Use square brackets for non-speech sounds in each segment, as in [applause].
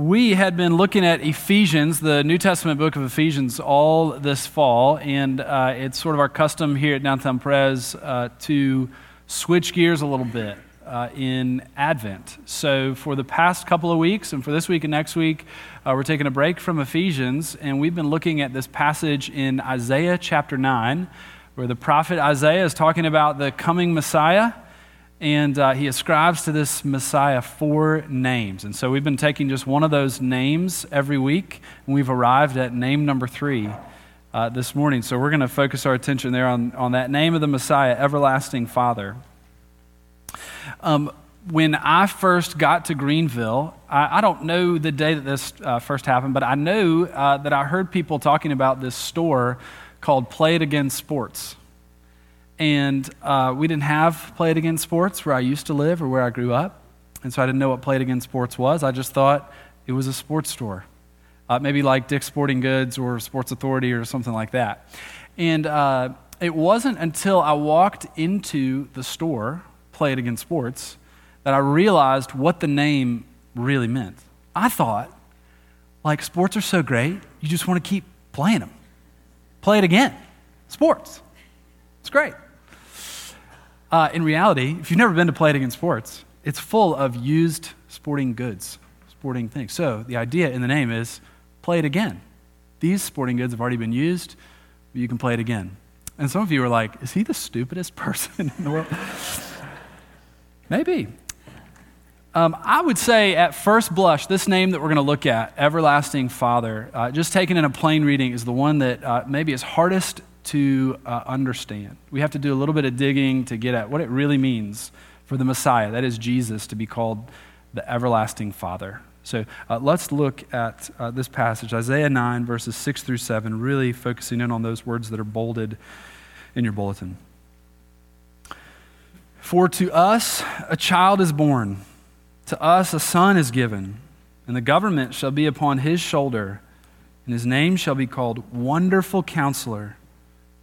we had been looking at Ephesians, the New Testament book of Ephesians, all this fall, and uh, it's sort of our custom here at Downtown Pres uh, to switch gears a little bit uh, in Advent. So, for the past couple of weeks, and for this week and next week, uh, we're taking a break from Ephesians, and we've been looking at this passage in Isaiah chapter 9, where the prophet Isaiah is talking about the coming Messiah and uh, he ascribes to this Messiah four names. And so we've been taking just one of those names every week, and we've arrived at name number three uh, this morning. So we're going to focus our attention there on, on that name of the Messiah, Everlasting Father. Um, when I first got to Greenville, I, I don't know the day that this uh, first happened, but I know uh, that I heard people talking about this store called Play It Again Sports and uh, we didn't have Play It Again Sports where I used to live or where I grew up. And so I didn't know what Play It Again Sports was. I just thought it was a sports store, uh, maybe like Dick's Sporting Goods or Sports Authority or something like that. And uh, it wasn't until I walked into the store, Play It Again Sports, that I realized what the name really meant. I thought, like, sports are so great, you just want to keep playing them. Play it again. Sports. It's great. Uh, in reality, if you've never been to Play It Again Sports, it's full of used sporting goods, sporting things. So the idea in the name is play it again. These sporting goods have already been used, but you can play it again. And some of you are like, is he the stupidest [laughs] person in the world? Maybe. Um, I would say at first blush, this name that we're going to look at, Everlasting Father, uh, just taken in a plain reading, is the one that uh, maybe is hardest to uh, understand. We have to do a little bit of digging to get at what it really means for the Messiah, that is Jesus, to be called the everlasting Father. So uh, let's look at uh, this passage, Isaiah 9, verses 6 through 7, really focusing in on those words that are bolded in your bulletin. For to us a child is born, to us a son is given, and the government shall be upon his shoulder, and his name shall be called Wonderful Counselor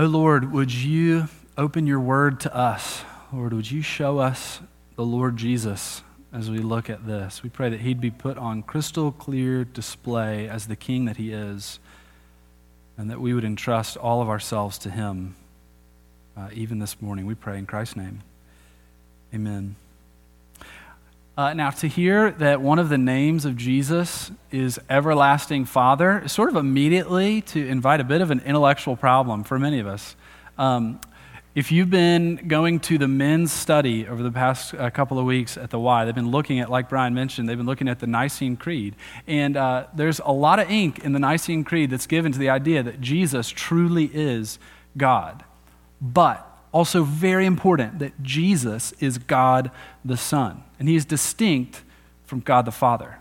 Oh Lord, would you open your word to us? Lord, would you show us the Lord Jesus as we look at this? We pray that he'd be put on crystal clear display as the king that he is, and that we would entrust all of ourselves to him uh, even this morning. We pray in Christ's name. Amen. Uh, now, to hear that one of the names of Jesus is Everlasting Father is sort of immediately to invite a bit of an intellectual problem for many of us. Um, if you've been going to the men's study over the past uh, couple of weeks at the Y, they've been looking at, like Brian mentioned, they've been looking at the Nicene Creed. And uh, there's a lot of ink in the Nicene Creed that's given to the idea that Jesus truly is God. But also, very important that Jesus is God the Son, and he is distinct from God the Father.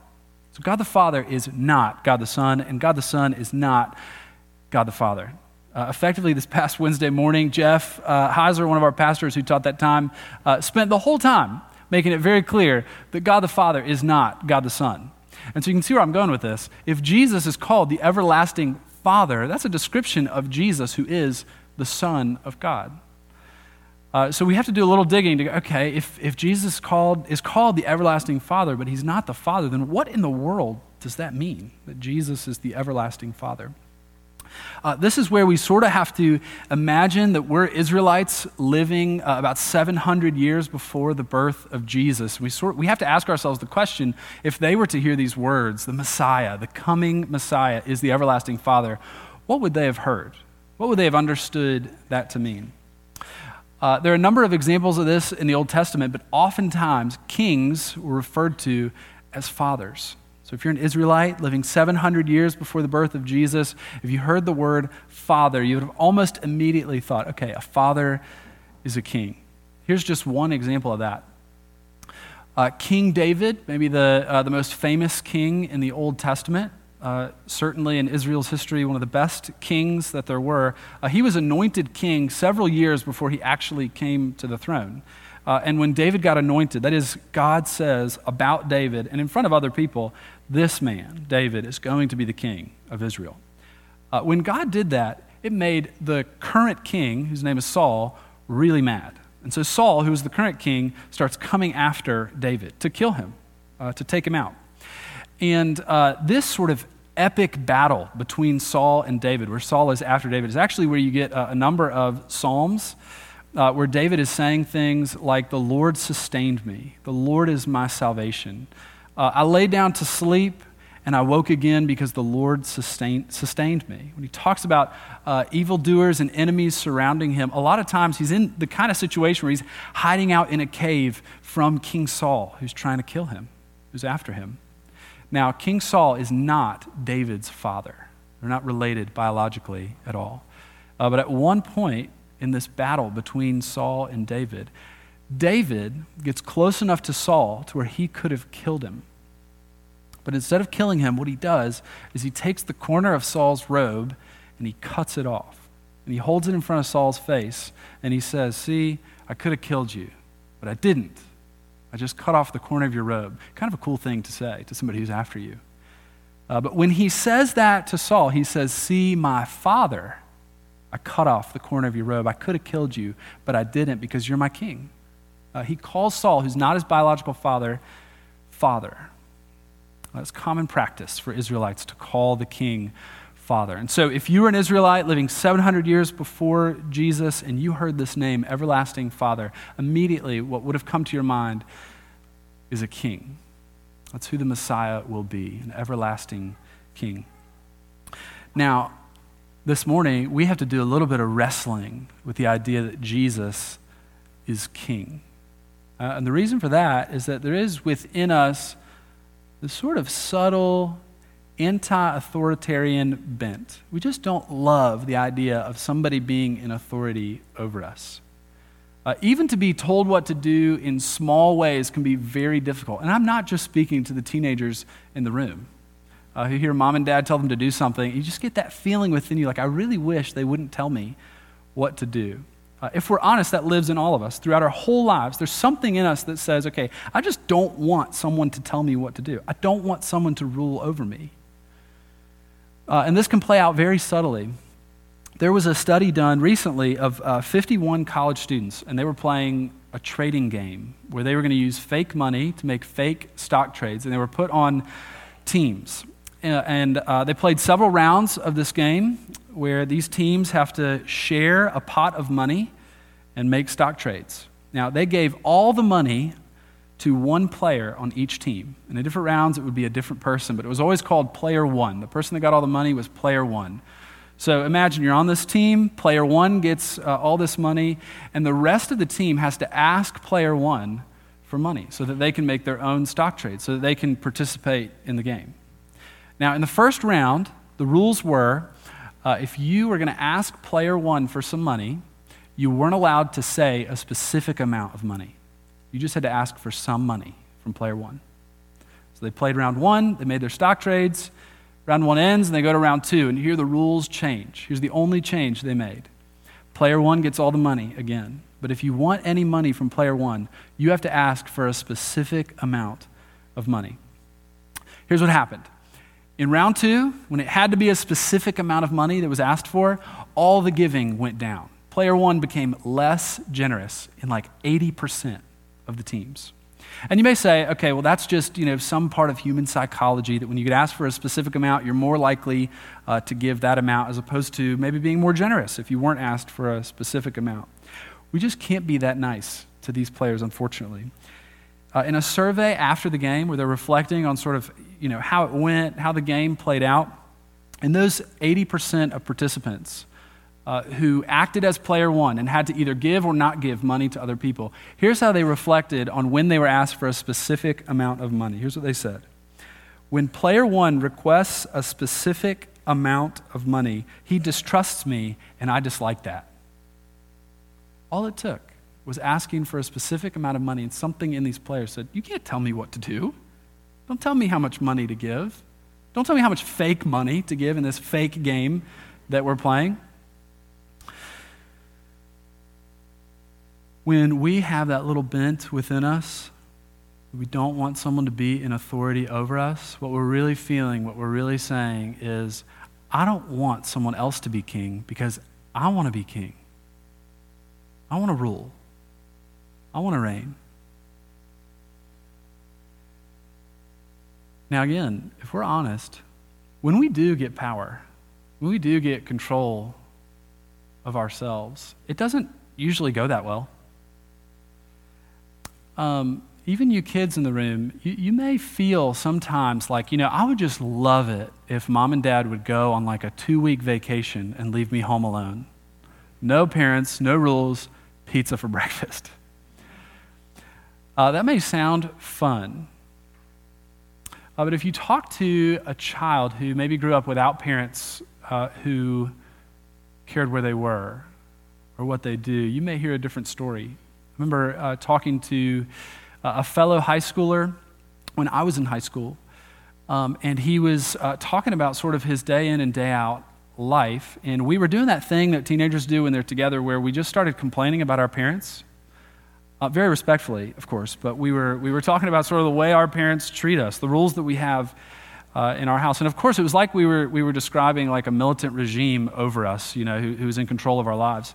So, God the Father is not God the Son, and God the Son is not God the Father. Uh, effectively, this past [laughs] Wednesday morning, Jeff uh, Heiser, one of our pastors who taught that time, uh, spent the whole time making it very clear that God the Father is not God the Son. And so you can see where I'm going with this. If Jesus is called the everlasting Father, that's a description of Jesus who is the Son of God. Uh, so we have to do a little digging to go, okay, if, if Jesus called, is called the everlasting Father, but he's not the Father, then what in the world does that mean, that Jesus is the everlasting Father? Uh, this is where we sort of have to imagine that we're Israelites living uh, about 700 years before the birth of Jesus. We, sort, we have to ask ourselves the question if they were to hear these words, the Messiah, the coming Messiah is the everlasting Father, what would they have heard? What would they have understood that to mean? Uh, there are a number of examples of this in the Old Testament, but oftentimes kings were referred to as fathers. So if you're an Israelite living 700 years before the birth of Jesus, if you heard the word father, you would have almost immediately thought, okay, a father is a king. Here's just one example of that. Uh, king David, maybe the, uh, the most famous king in the Old Testament, uh, certainly in Israel's history, one of the best kings that there were. Uh, he was anointed king several years before he actually came to the throne. Uh, and when David got anointed, that is, God says about David and in front of other people, this man, David, is going to be the king of Israel. Uh, when God did that, it made the current king, whose name is Saul, really mad. And so Saul, who is the current king, starts coming after David to kill him, uh, to take him out. And uh, this sort of epic battle between Saul and David, where Saul is after David, is actually where you get a, a number of Psalms uh, where David is saying things like, The Lord sustained me, the Lord is my salvation. Uh, I lay down to sleep and I woke again because the Lord sustained, sustained me. When he talks about uh, evildoers and enemies surrounding him, a lot of times he's in the kind of situation where he's hiding out in a cave from King Saul, who's trying to kill him, who's after him. Now, King Saul is not David's father, they're not related biologically at all. Uh, but at one point in this battle between Saul and David, David gets close enough to Saul to where he could have killed him. But instead of killing him, what he does is he takes the corner of Saul's robe and he cuts it off. And he holds it in front of Saul's face and he says, See, I could have killed you, but I didn't. I just cut off the corner of your robe. Kind of a cool thing to say to somebody who's after you. Uh, but when he says that to Saul, he says, See, my father, I cut off the corner of your robe. I could have killed you, but I didn't because you're my king. Uh, he calls Saul, who's not his biological father, father. That's common practice for Israelites to call the king father. And so, if you were an Israelite living 700 years before Jesus and you heard this name, Everlasting Father, immediately what would have come to your mind is a king. That's who the Messiah will be, an everlasting king. Now, this morning, we have to do a little bit of wrestling with the idea that Jesus is king. Uh, and the reason for that is that there is within us the sort of subtle, anti authoritarian bent. We just don't love the idea of somebody being in authority over us. Uh, even to be told what to do in small ways can be very difficult. And I'm not just speaking to the teenagers in the room uh, who hear mom and dad tell them to do something. You just get that feeling within you like, I really wish they wouldn't tell me what to do. Uh, if we're honest, that lives in all of us throughout our whole lives. There's something in us that says, okay, I just don't want someone to tell me what to do. I don't want someone to rule over me. Uh, and this can play out very subtly. There was a study done recently of uh, 51 college students, and they were playing a trading game where they were going to use fake money to make fake stock trades, and they were put on teams. Uh, and uh, they played several rounds of this game where these teams have to share a pot of money and make stock trades. Now, they gave all the money to one player on each team. In the different rounds, it would be a different person, but it was always called player one. The person that got all the money was player one. So imagine you're on this team, player one gets uh, all this money, and the rest of the team has to ask player one for money so that they can make their own stock trades, so that they can participate in the game. Now, in the first round, the rules were uh, if you were going to ask player one for some money, you weren't allowed to say a specific amount of money. You just had to ask for some money from player one. So they played round one, they made their stock trades. Round one ends, and they go to round two, and here the rules change. Here's the only change they made player one gets all the money again. But if you want any money from player one, you have to ask for a specific amount of money. Here's what happened in round two, when it had to be a specific amount of money that was asked for, all the giving went down. Player one became less generous in like 80% of the teams. And you may say, okay, well, that's just you know some part of human psychology that when you get asked for a specific amount, you're more likely uh, to give that amount as opposed to maybe being more generous if you weren't asked for a specific amount. We just can't be that nice to these players, unfortunately. Uh, in a survey after the game where they're reflecting on sort of you know, how it went, how the game played out. And those 80% of participants uh, who acted as player one and had to either give or not give money to other people, here's how they reflected on when they were asked for a specific amount of money. Here's what they said When player one requests a specific amount of money, he distrusts me, and I dislike that. All it took was asking for a specific amount of money, and something in these players said, You can't tell me what to do. Don't tell me how much money to give. Don't tell me how much fake money to give in this fake game that we're playing. When we have that little bent within us, we don't want someone to be in authority over us. What we're really feeling, what we're really saying is, I don't want someone else to be king because I want to be king. I want to rule. I want to reign. Now, again, if we're honest, when we do get power, when we do get control of ourselves, it doesn't usually go that well. Um, even you kids in the room, you, you may feel sometimes like, you know, I would just love it if mom and dad would go on like a two week vacation and leave me home alone. No parents, no rules, pizza for [laughs] breakfast. Uh, that may sound fun. Uh, but if you talk to a child who maybe grew up without parents uh, who cared where they were or what they do, you may hear a different story. Remember uh, talking to uh, a fellow high schooler when I was in high school, um, and he was uh, talking about sort of his day in and day out life. And we were doing that thing that teenagers do when they're together where we just started complaining about our parents uh, very respectfully, of course, but we were, we were talking about sort of the way our parents treat us, the rules that we have uh, in our house. And of course, it was like we were, we were describing like a militant regime over us, you know, who, who was in control of our lives.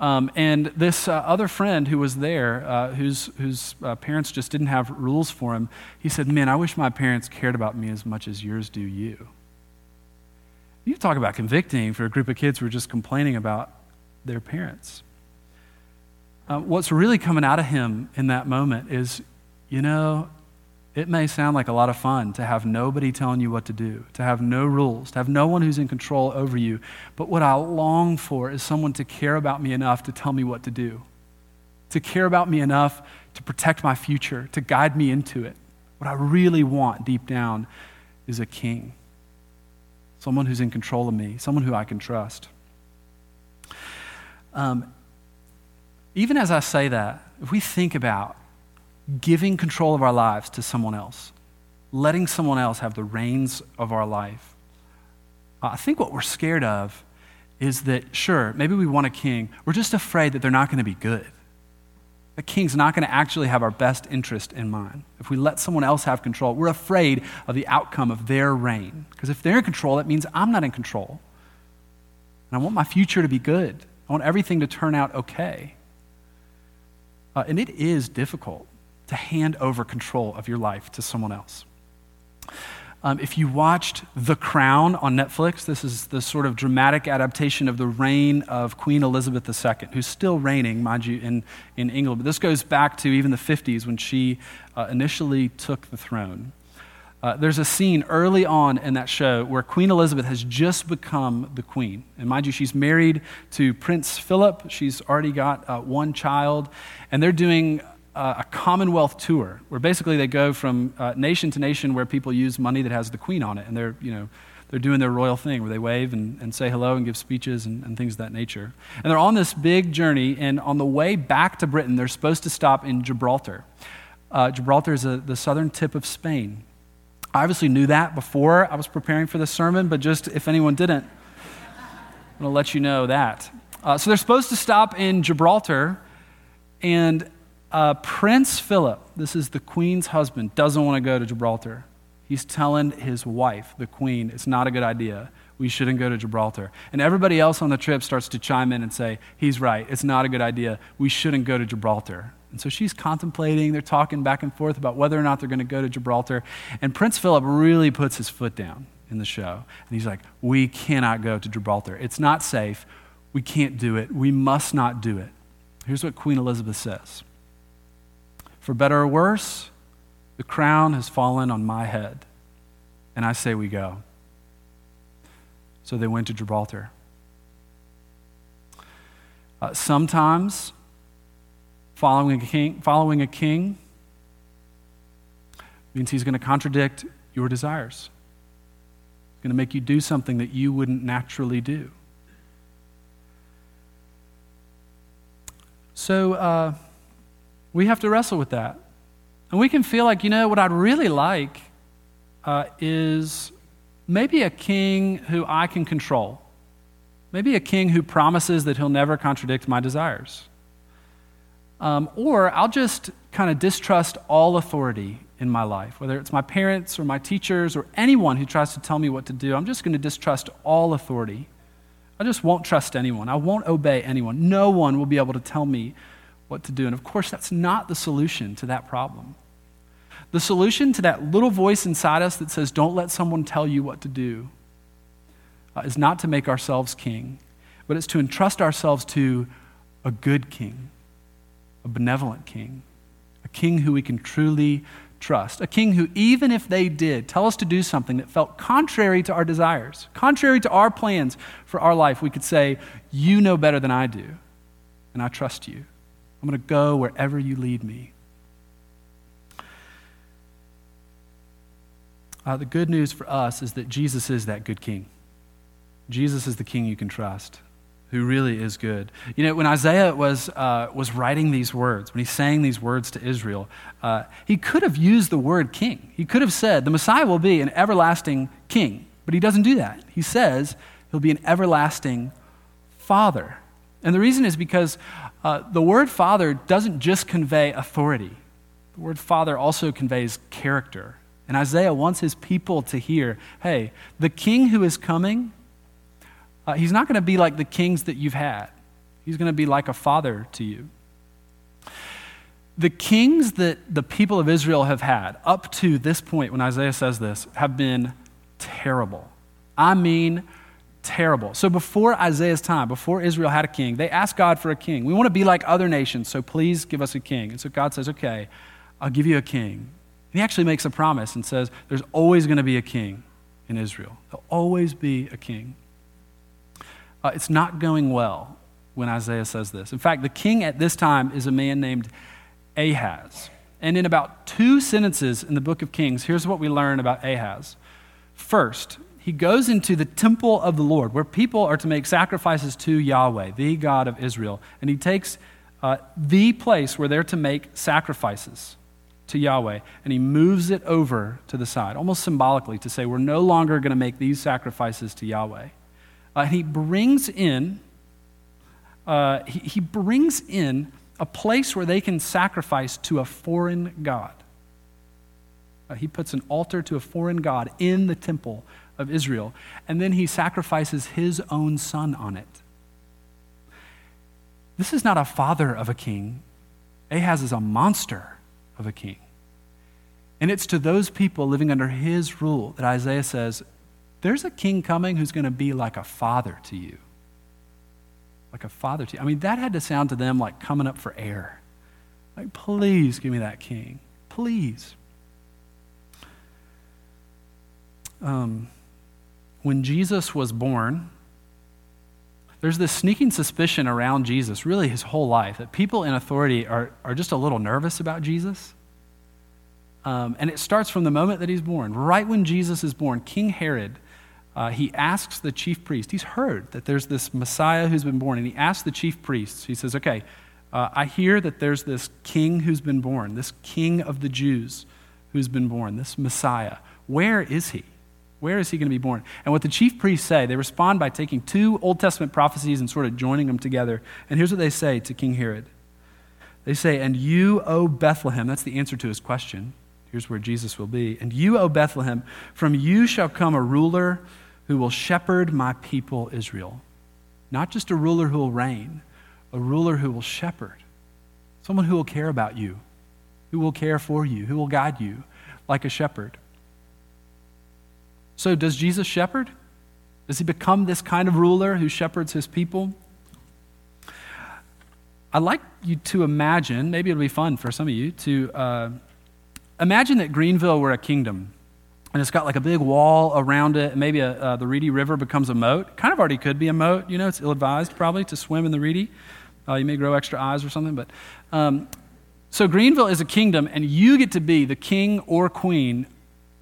Um, and this uh, other friend who was there, uh, whose, whose uh, parents just didn't have rules for him, he said, Man, I wish my parents cared about me as much as yours do you. You talk about convicting for a group of kids who are just complaining about their parents uh, what's really coming out of him in that moment is, you know, it may sound like a lot of fun to have nobody telling you what to do, to have no rules, to have no one who's in control over you. But what I long for is someone to care about me enough to tell me what to do, to care about me enough to protect my future, to guide me into it. What I really want deep down is a king, someone who's in control of me, someone who I can trust. Um, even as I say that, if we think about giving control of our lives to someone else, letting someone else have the reins of our life, I think what we're scared of is that, sure, maybe we want a king. We're just afraid that they're not going to be good. The king's not going to actually have our best interest in mind. If we let someone else have control, we're afraid of the outcome of their reign. Because if they're in control, that means I'm not in control. And I want my future to be good, I want everything to turn out okay. Uh, and it is difficult to hand over control of your life to someone else. Um, if you watched The Crown on Netflix, this is the sort of dramatic adaptation of the reign of Queen Elizabeth II, who's still reigning, mind you, in, in England. But this goes back to even the 50s when she uh, initially took the throne. Uh, there's a scene early on in that show where Queen Elizabeth has just become the queen. And mind you, she's married to Prince Philip. She's already got uh, one child. And they're doing uh, a Commonwealth tour where basically they go from uh, nation to nation where people use money that has the queen on it. And they're, you know, they're doing their royal thing where they wave and, and say hello and give speeches and, and things of that nature. And they're on this big journey. And on the way back to Britain, they're supposed to stop in Gibraltar. Uh, Gibraltar is a, the southern tip of Spain. I obviously knew that before I was preparing for this sermon, but just if anyone didn't, I'm going to let you know that. Uh, so they're supposed to stop in Gibraltar, and uh, Prince Philip, this is the queen's husband, doesn't want to go to Gibraltar. He's telling his wife, the queen, it's not a good idea. We shouldn't go to Gibraltar. And everybody else on the trip starts to chime in and say, he's right. It's not a good idea. We shouldn't go to Gibraltar. And so she's contemplating, they're talking back and forth about whether or not they're going to go to Gibraltar. And Prince Philip really puts his foot down in the show. And he's like, We cannot go to Gibraltar. It's not safe. We can't do it. We must not do it. Here's what Queen Elizabeth says For better or worse, the crown has fallen on my head. And I say we go. So they went to Gibraltar. Uh, sometimes Following a king, following a king means he's going to contradict your desires. He's going to make you do something that you wouldn't naturally do. So uh, we have to wrestle with that. And we can feel like, you know, what I'd really like uh, is maybe a king who I can control. Maybe a king who promises that he'll never contradict my desires. Um, or I'll just kind of distrust all authority in my life, whether it's my parents or my teachers or anyone who tries to tell me what to do. I'm just going to distrust all authority. I just won't trust anyone. I won't obey anyone. No one will be able to tell me what to do. And of course, that's not the solution to that problem. The solution to that little voice inside us that says, don't let someone tell you what to do, uh, is not to make ourselves king, but it's to entrust ourselves to a good king, a benevolent king, a king who we can truly trust, a king who, even if they did tell us to do something that felt contrary to our desires, contrary to our plans for our life, we could say, You know better than I do, and I trust you. I'm going to go wherever you lead me. Uh, the good news for us is that Jesus is that good king. Jesus is the king you can trust, who really is good. You know, when Isaiah was, uh, was writing these words, when he sang these words to Israel, uh, he could have used the word king. He could have said, The Messiah will be an everlasting king. But he doesn't do that. He says, He'll be an everlasting father. And the reason is because uh, the word father doesn't just convey authority, the word father also conveys character. And Isaiah wants his people to hear hey, the king who is coming, uh, he's not going to be like the kings that you've had, he's going to be like a father to you. The kings that the people of Israel have had up to this point, when Isaiah says this, have been terrible. I mean, terrible. So before Isaiah's time, before Israel had a king, they asked God for a king. We want to be like other nations, so please give us a king. And so God says, okay, I'll give you a king. He actually makes a promise and says, There's always going to be a king in Israel. There'll always be a king. Uh, it's not going well when Isaiah says this. In fact, the king at this time is a man named Ahaz. And in about two sentences in the book of Kings, here's what we learn about Ahaz. First, he goes into the temple of the Lord, where people are to make sacrifices to Yahweh, the God of Israel. And he takes uh, the place where they're to make sacrifices to Yahweh, and he moves it over to the side, almost symbolically, to say, We're no longer going to make these sacrifices to Yahweh. Uh, he brings in, uh, he, he brings in a place where they can sacrifice to a foreign God. Uh, he puts an altar to a foreign God in the temple of Israel, and then he sacrifices his own son on it. This is not a father of a king. Ahaz is a monster of a king. And it's to those people living under his rule that Isaiah says, There's a king coming who's going to be like a father to you. Like a father to you. I mean, that had to sound to them like coming up for air. Like, please give me that king. Please. Um, when Jesus was born, there's this sneaking suspicion around Jesus, really his whole life, that people in authority are, are just a little nervous about Jesus. Um, and it starts from the moment that he's born. Right when Jesus is born, King Herod, uh, he asks the chief priest, he's heard that there's this Messiah who's been born, and he asks the chief priests, he says, Okay, uh, I hear that there's this king who's been born, this king of the Jews who's been born, this Messiah. Where is he? Where is he going to be born? And what the chief priests say, they respond by taking two Old Testament prophecies and sort of joining them together. And here's what they say to King Herod They say, And you, O Bethlehem, that's the answer to his question. Here's where Jesus will be. And you, O Bethlehem, from you shall come a ruler who will shepherd my people Israel. Not just a ruler who will reign, a ruler who will shepherd. Someone who will care about you, who will care for you, who will guide you like a shepherd. So, does Jesus shepherd? Does he become this kind of ruler who shepherds his people? I'd like you to imagine, maybe it'll be fun for some of you, to uh, imagine that Greenville were a kingdom. And it's got like a big wall around it, maybe a, uh, the Reedy River becomes a moat. Kind of already could be a moat. You know, it's ill advised probably to swim in the Reedy. Uh, you may grow extra eyes or something. But um, so Greenville is a kingdom, and you get to be the king or queen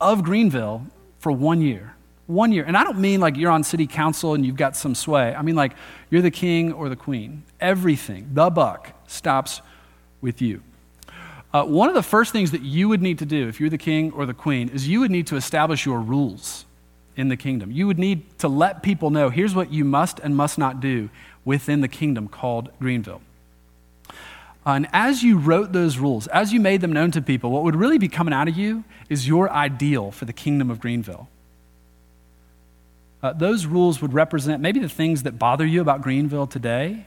of Greenville for one year. One year. And I don't mean like you're on city council and you've got some sway. I mean like you're the king or the queen. Everything, the buck, stops with you. Uh, one of the first things that you would need to do if you're the king or the queen is you would need to establish your rules in the kingdom. You would need to let people know here's what you must and must not do within the kingdom called Greenville. And as you wrote those rules, as you made them known to people, what would really be coming out of you is your ideal for the kingdom of Greenville. Uh, those rules would represent maybe the things that bother you about Greenville today,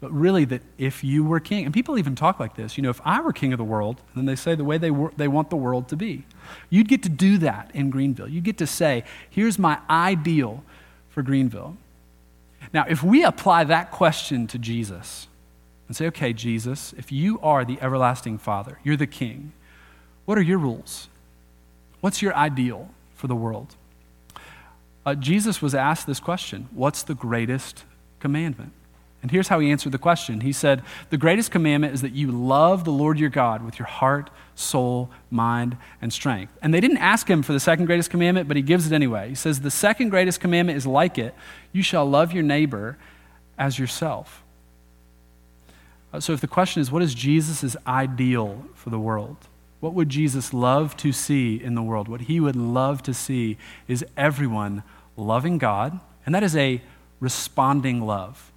but really that if you were king, and people even talk like this, you know, if I were king of the world, then they say the way they, were, they want the world to be. You'd get to do that in Greenville. You get to say, here's my ideal for Greenville. Now, if we apply that question to Jesus and say, okay, Jesus, if you are the everlasting Father, you're the king, what are your rules? What's your ideal for the world? Uh, Jesus was asked this question What's the greatest commandment? And here's how he answered the question He said, The greatest commandment is that you love the Lord your God with your heart, soul, mind, and strength. And they didn't ask him for the second greatest commandment, but he gives it anyway. He says, The second greatest commandment is like it you shall love your neighbor as yourself. Uh, so if the question is, What is Jesus' ideal for the world? What would Jesus love to see in the world? What he would love to see is everyone loving God, and that is a responding love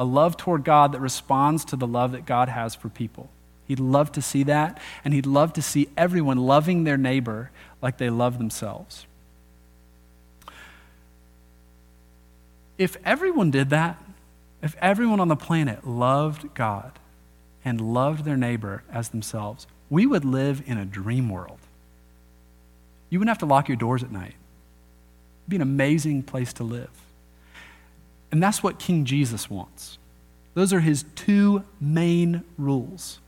a love toward God that responds to the love that God has for people. He'd love to see that, and he'd love to see everyone loving their neighbor like they love themselves. If everyone did that, if everyone on the planet loved God and loved their neighbor as themselves, we would live in a dream world. You wouldn't have to lock your doors at night. It'd be an amazing place to live. And that's what King Jesus wants. Those are his two main rules.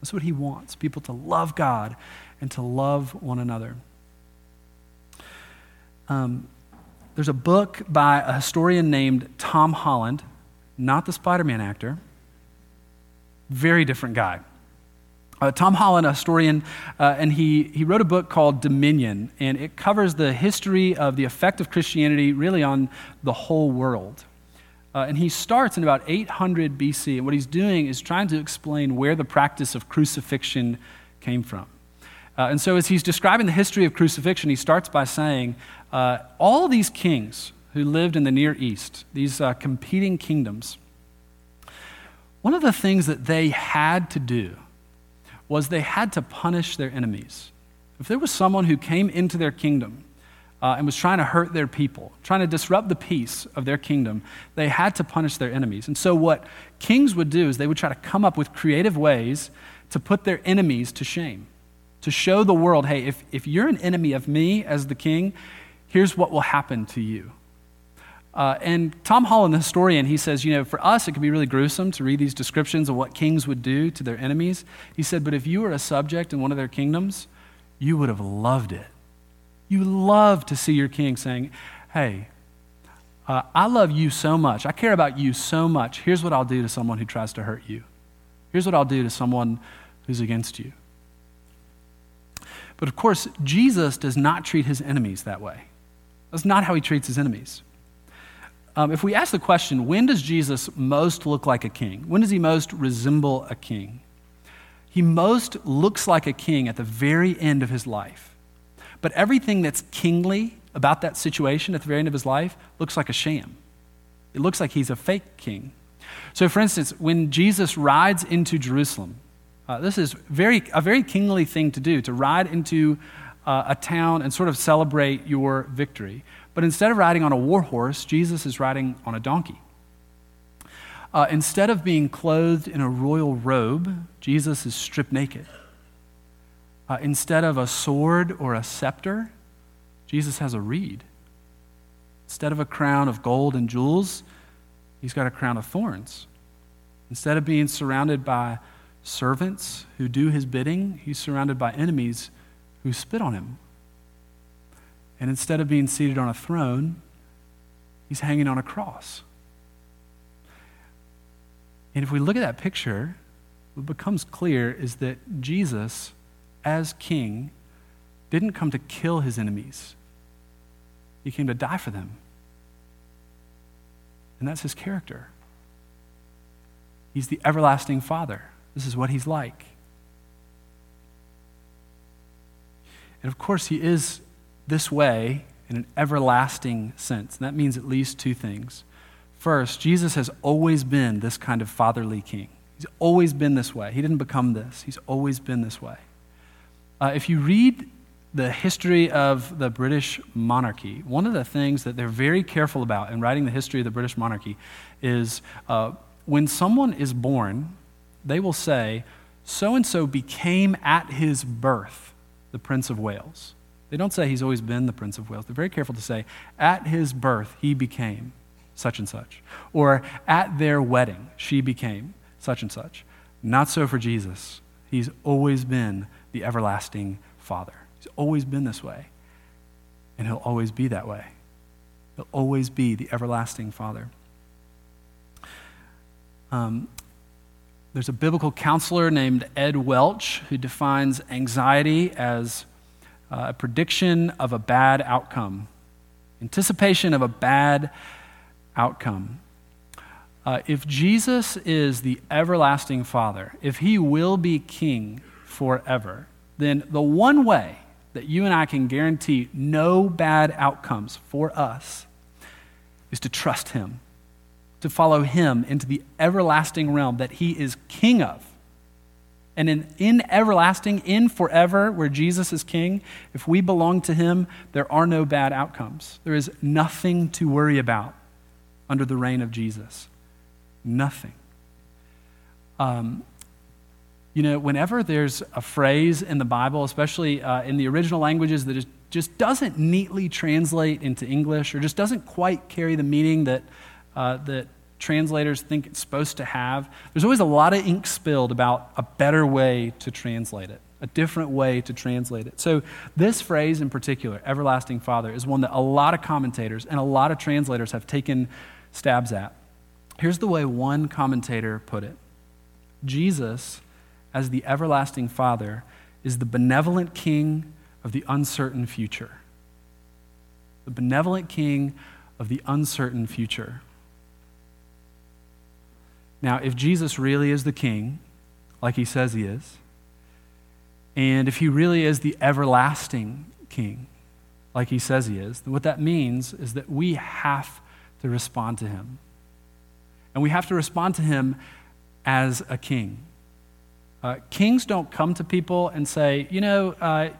That's what he wants people to love God and to love one another. Um, there's a book by a historian named Tom Holland, not the Spider Man actor, very different guy. Uh, Tom Holland, a historian, uh, and he, he wrote a book called Dominion, and it covers the history of the effect of Christianity really on the whole world. Uh, and he starts in about 800 BC. And what he's doing is trying to explain where the practice of crucifixion came from. Uh, and so, as he's describing the history of crucifixion, he starts by saying uh, all these kings who lived in the Near East, these uh, competing kingdoms, one of the things that they had to do was they had to punish their enemies. If there was someone who came into their kingdom uh, and was trying to hurt their people, trying to disrupt the peace of their kingdom, they had to punish their enemies. And so, what kings would do is they would try to come up with creative ways to put their enemies to shame, to show the world, hey, if, if you're an enemy of me as the king, here's what will happen to you. Uh, and Tom Holland, the historian, he says, you know, for us, it can be really gruesome to read these descriptions of what kings would do to their enemies. He said, but if you were a subject in one of their kingdoms, you would have loved it you love to see your king saying, Hey, uh, I love you so much. I care about you so much. Here's what I'll do to someone who tries to hurt you. Here's what I'll do to someone who's against you. But of course, Jesus does not treat his enemies that way. That's not how he treats his enemies. Um, if we ask the question, when does Jesus most look like a king? When does he most resemble a king? He most looks like a king at the very end of his life. But everything that's kingly about that situation at the very end of his life looks like a sham. It looks like he's a fake king. So, for instance, when Jesus rides into Jerusalem, uh, this is very, a very kingly thing to do, to ride into uh, a town and sort of celebrate your victory. But instead of riding on a war horse, Jesus is riding on a donkey. Uh, instead of being clothed in a royal robe, Jesus is stripped naked. Uh, instead of a sword or a scepter, Jesus has a reed. Instead of a crown of gold and jewels, he's got a crown of thorns. Instead of being surrounded by servants who do his bidding, he's surrounded by enemies who spit on him. And instead of being seated on a throne, he's hanging on a cross. And if we look at that picture, what becomes clear is that Jesus as king, didn't come to kill his enemies, he came to die for them. And that's his character. He's the everlasting Father. This is what he's like. And of course, he is this way in an everlasting sense. And that means at least two things. First, Jesus has always been this kind of fatherly king. He's always been this way. He didn't become this, he's always been this way. Uh, if you read the history of the British monarchy, one of the things that they're very careful about in writing the history of the British monarchy is uh, when someone is born, they will say, so and so became at his birth the Prince of Wales. They don't say he's always been the Prince of Wales. They're very careful to say, at his birth, he became such and such. Or at their wedding, she became such and such. Not so for Jesus. He's always been the everlasting Father. He's always been this way. And he'll always be that way. He'll always be the everlasting Father. Um, there's a biblical counselor named Ed Welch who defines anxiety as uh, a prediction of a bad outcome, anticipation of a bad outcome. Uh, if Jesus is the everlasting Father, if he will be king forever, then the one way that you and I can guarantee no bad outcomes for us is to trust him to follow him into the everlasting realm that he is king of. And in, in everlasting, in forever, where Jesus is king, if we belong to him, there are no bad outcomes. There is nothing to worry about under the reign of Jesus. Nothing. Um, you know, whenever there's a phrase in the Bible, especially uh, in the original languages, that just doesn't neatly translate into English or just doesn't quite carry the meaning that uh, that translators think it's supposed to have, there's always a lot of ink spilled about a better way to translate it, a different way to translate it. So, this phrase in particular, everlasting Father, is one that a lot of commentators and a lot of translators have taken stabs at. Here's the way one commentator put it Jesus, as the everlasting Father, is the benevolent King of the uncertain future. The benevolent King of the uncertain future. Now, if Jesus really is the king, like he says he is, and if he really is the everlasting king, like he says he is, then what that means is that we have to respond to him. And we have to respond to him as a king. Uh, kings don't come to people and say, you know, uh,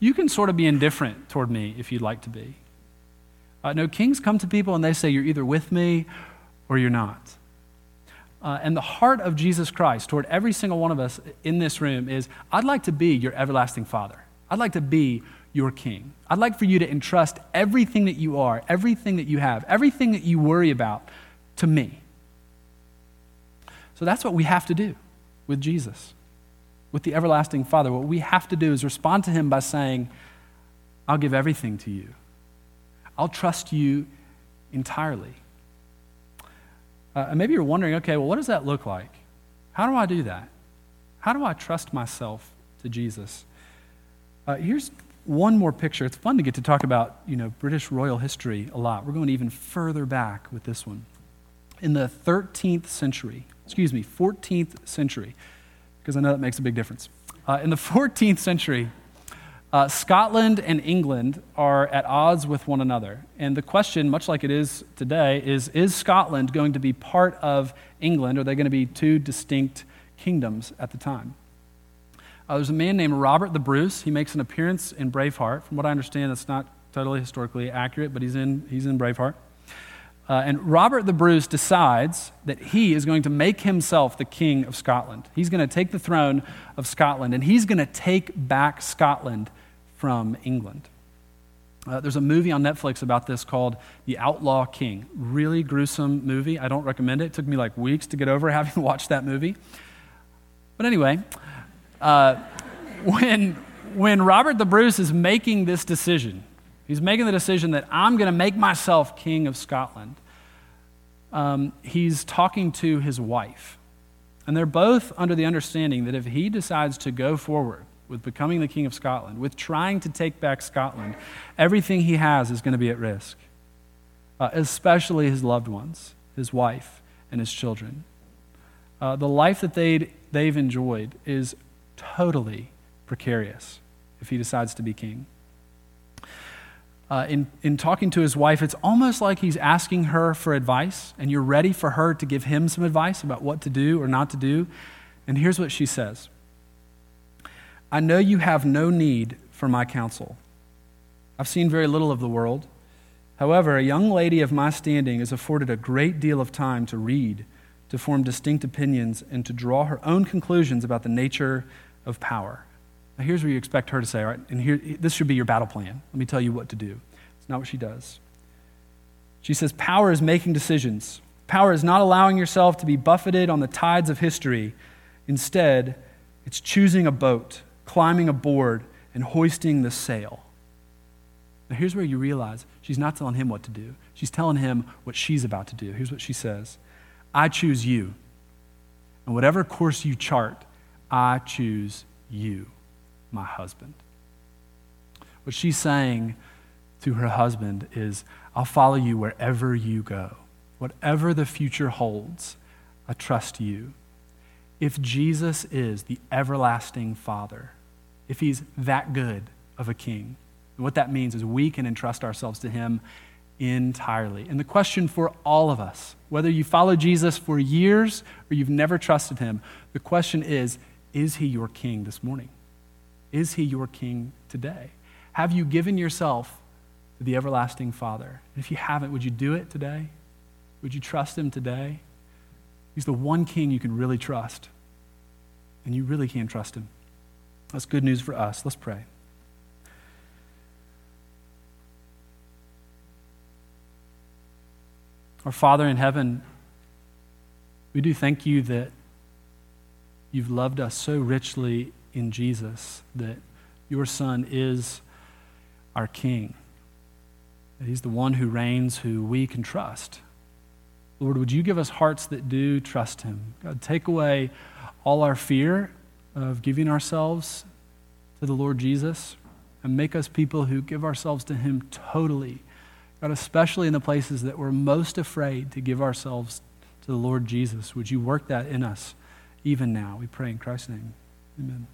you can sort of be indifferent toward me if you'd like to be. Uh, no, kings come to people and they say, you're either with me or you're not. Uh, and the heart of Jesus Christ toward every single one of us in this room is I'd like to be your everlasting Father. I'd like to be your King. I'd like for you to entrust everything that you are, everything that you have, everything that you worry about to me. So that's what we have to do with Jesus, with the everlasting Father. What we have to do is respond to Him by saying, I'll give everything to you, I'll trust you entirely. Uh, and maybe you're wondering, okay, well, what does that look like? How do I do that? How do I trust myself to Jesus? Uh, here's one more picture. It's fun to get to talk about, you know, British royal history a lot. We're going even further back with this one. In the 13th century, excuse me, 14th century, because I know that makes a big difference. Uh, in the 14th century, uh, Scotland and England are at odds with one another. And the question, much like it is today, is Is Scotland going to be part of England? Or are they going to be two distinct kingdoms at the time? Uh, there's a man named Robert the Bruce. He makes an appearance in Braveheart. From what I understand, that's not totally historically accurate, but he's in, he's in Braveheart. Uh, and Robert the Bruce decides that he is going to make himself the king of Scotland. He's going to take the throne of Scotland, and he's going to take back Scotland from England. Uh, there's a movie on Netflix about this called The Outlaw King. Really gruesome movie. I don't recommend it. It took me like weeks to get over [laughs] having watched that movie. But anyway, uh, [laughs] when, when Robert the Bruce is making this decision, He's making the decision that I'm going to make myself king of Scotland. Um, he's talking to his wife. And they're both under the understanding that if he decides to go forward with becoming the king of Scotland, with trying to take back Scotland, everything he has is going to be at risk, uh, especially his loved ones, his wife, and his children. Uh, the life that they'd, they've enjoyed is totally precarious if he decides to be king. uh, in, in talking to his wife, it's almost like he's asking her for advice, and you're ready for her to give him some advice about what to do or not to do. And here's what she says I know you have no need for my counsel. I've seen very little of the world. However, a young lady of my standing is afforded a great deal of time to read, to form distinct opinions, and to draw her own conclusions about the nature of power. Now, here's where you expect her to say, all right, and here, this should be your battle plan. Let me tell you what to do. It's not what she does. She says, Power is making decisions. Power is not allowing yourself to be buffeted on the tides of history. Instead, it's choosing a boat, climbing aboard, and hoisting the sail. Now, here's where you realize she's not telling him what to do. She's telling him what she's about to do. Here's what she says I choose you. And whatever course you chart, I choose you my husband. What she's saying to her husband is, I'll follow you wherever you go. Whatever the future holds, I trust you. If Jesus is the everlasting Father, if he's that good of a king, what that means is we can entrust ourselves to him entirely. And the question for all of us, whether you follow Jesus for years or you've never trusted him, the question is, is he your king this morning? Is he your king today? Have you given yourself to the everlasting Father? And if you haven't, would you do it today? Would you trust him today? He's the one king you can really trust. And you really can trust him. That's good news for us. Let's pray. Our Father in heaven, we do thank you that you've loved us so richly in Jesus, that your Son is our King, He's the one who reigns, who we can trust. Lord, would you give us hearts that do trust Him? God, take away all our fear of giving ourselves to the Lord Jesus and make us people who give ourselves to Him totally. God, especially in the places that we're most afraid to give ourselves to the Lord Jesus. Would you work that in us even now? We pray in Christ's name. Amen.